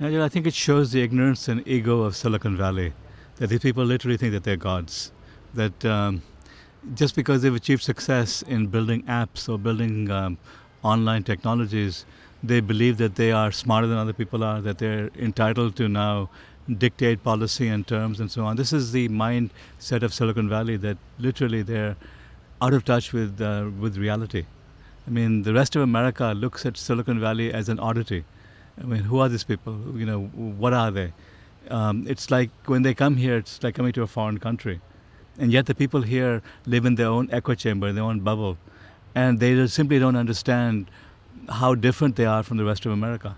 Know, I think it shows the ignorance and ego of Silicon Valley that these people literally think that they're gods. That um, just because they've achieved success in building apps or building um, online technologies, they believe that they are smarter than other people are, that they're entitled to now dictate policy and terms and so on. This is the mindset of Silicon Valley that literally they're out of touch with uh, with reality. I mean, the rest of America looks at Silicon Valley as an oddity. I mean, who are these people? You know, what are they? Um, it's like when they come here, it's like coming to a foreign country. And yet the people here live in their own echo chamber, their own bubble. And they simply don't understand how different they are from the rest of America.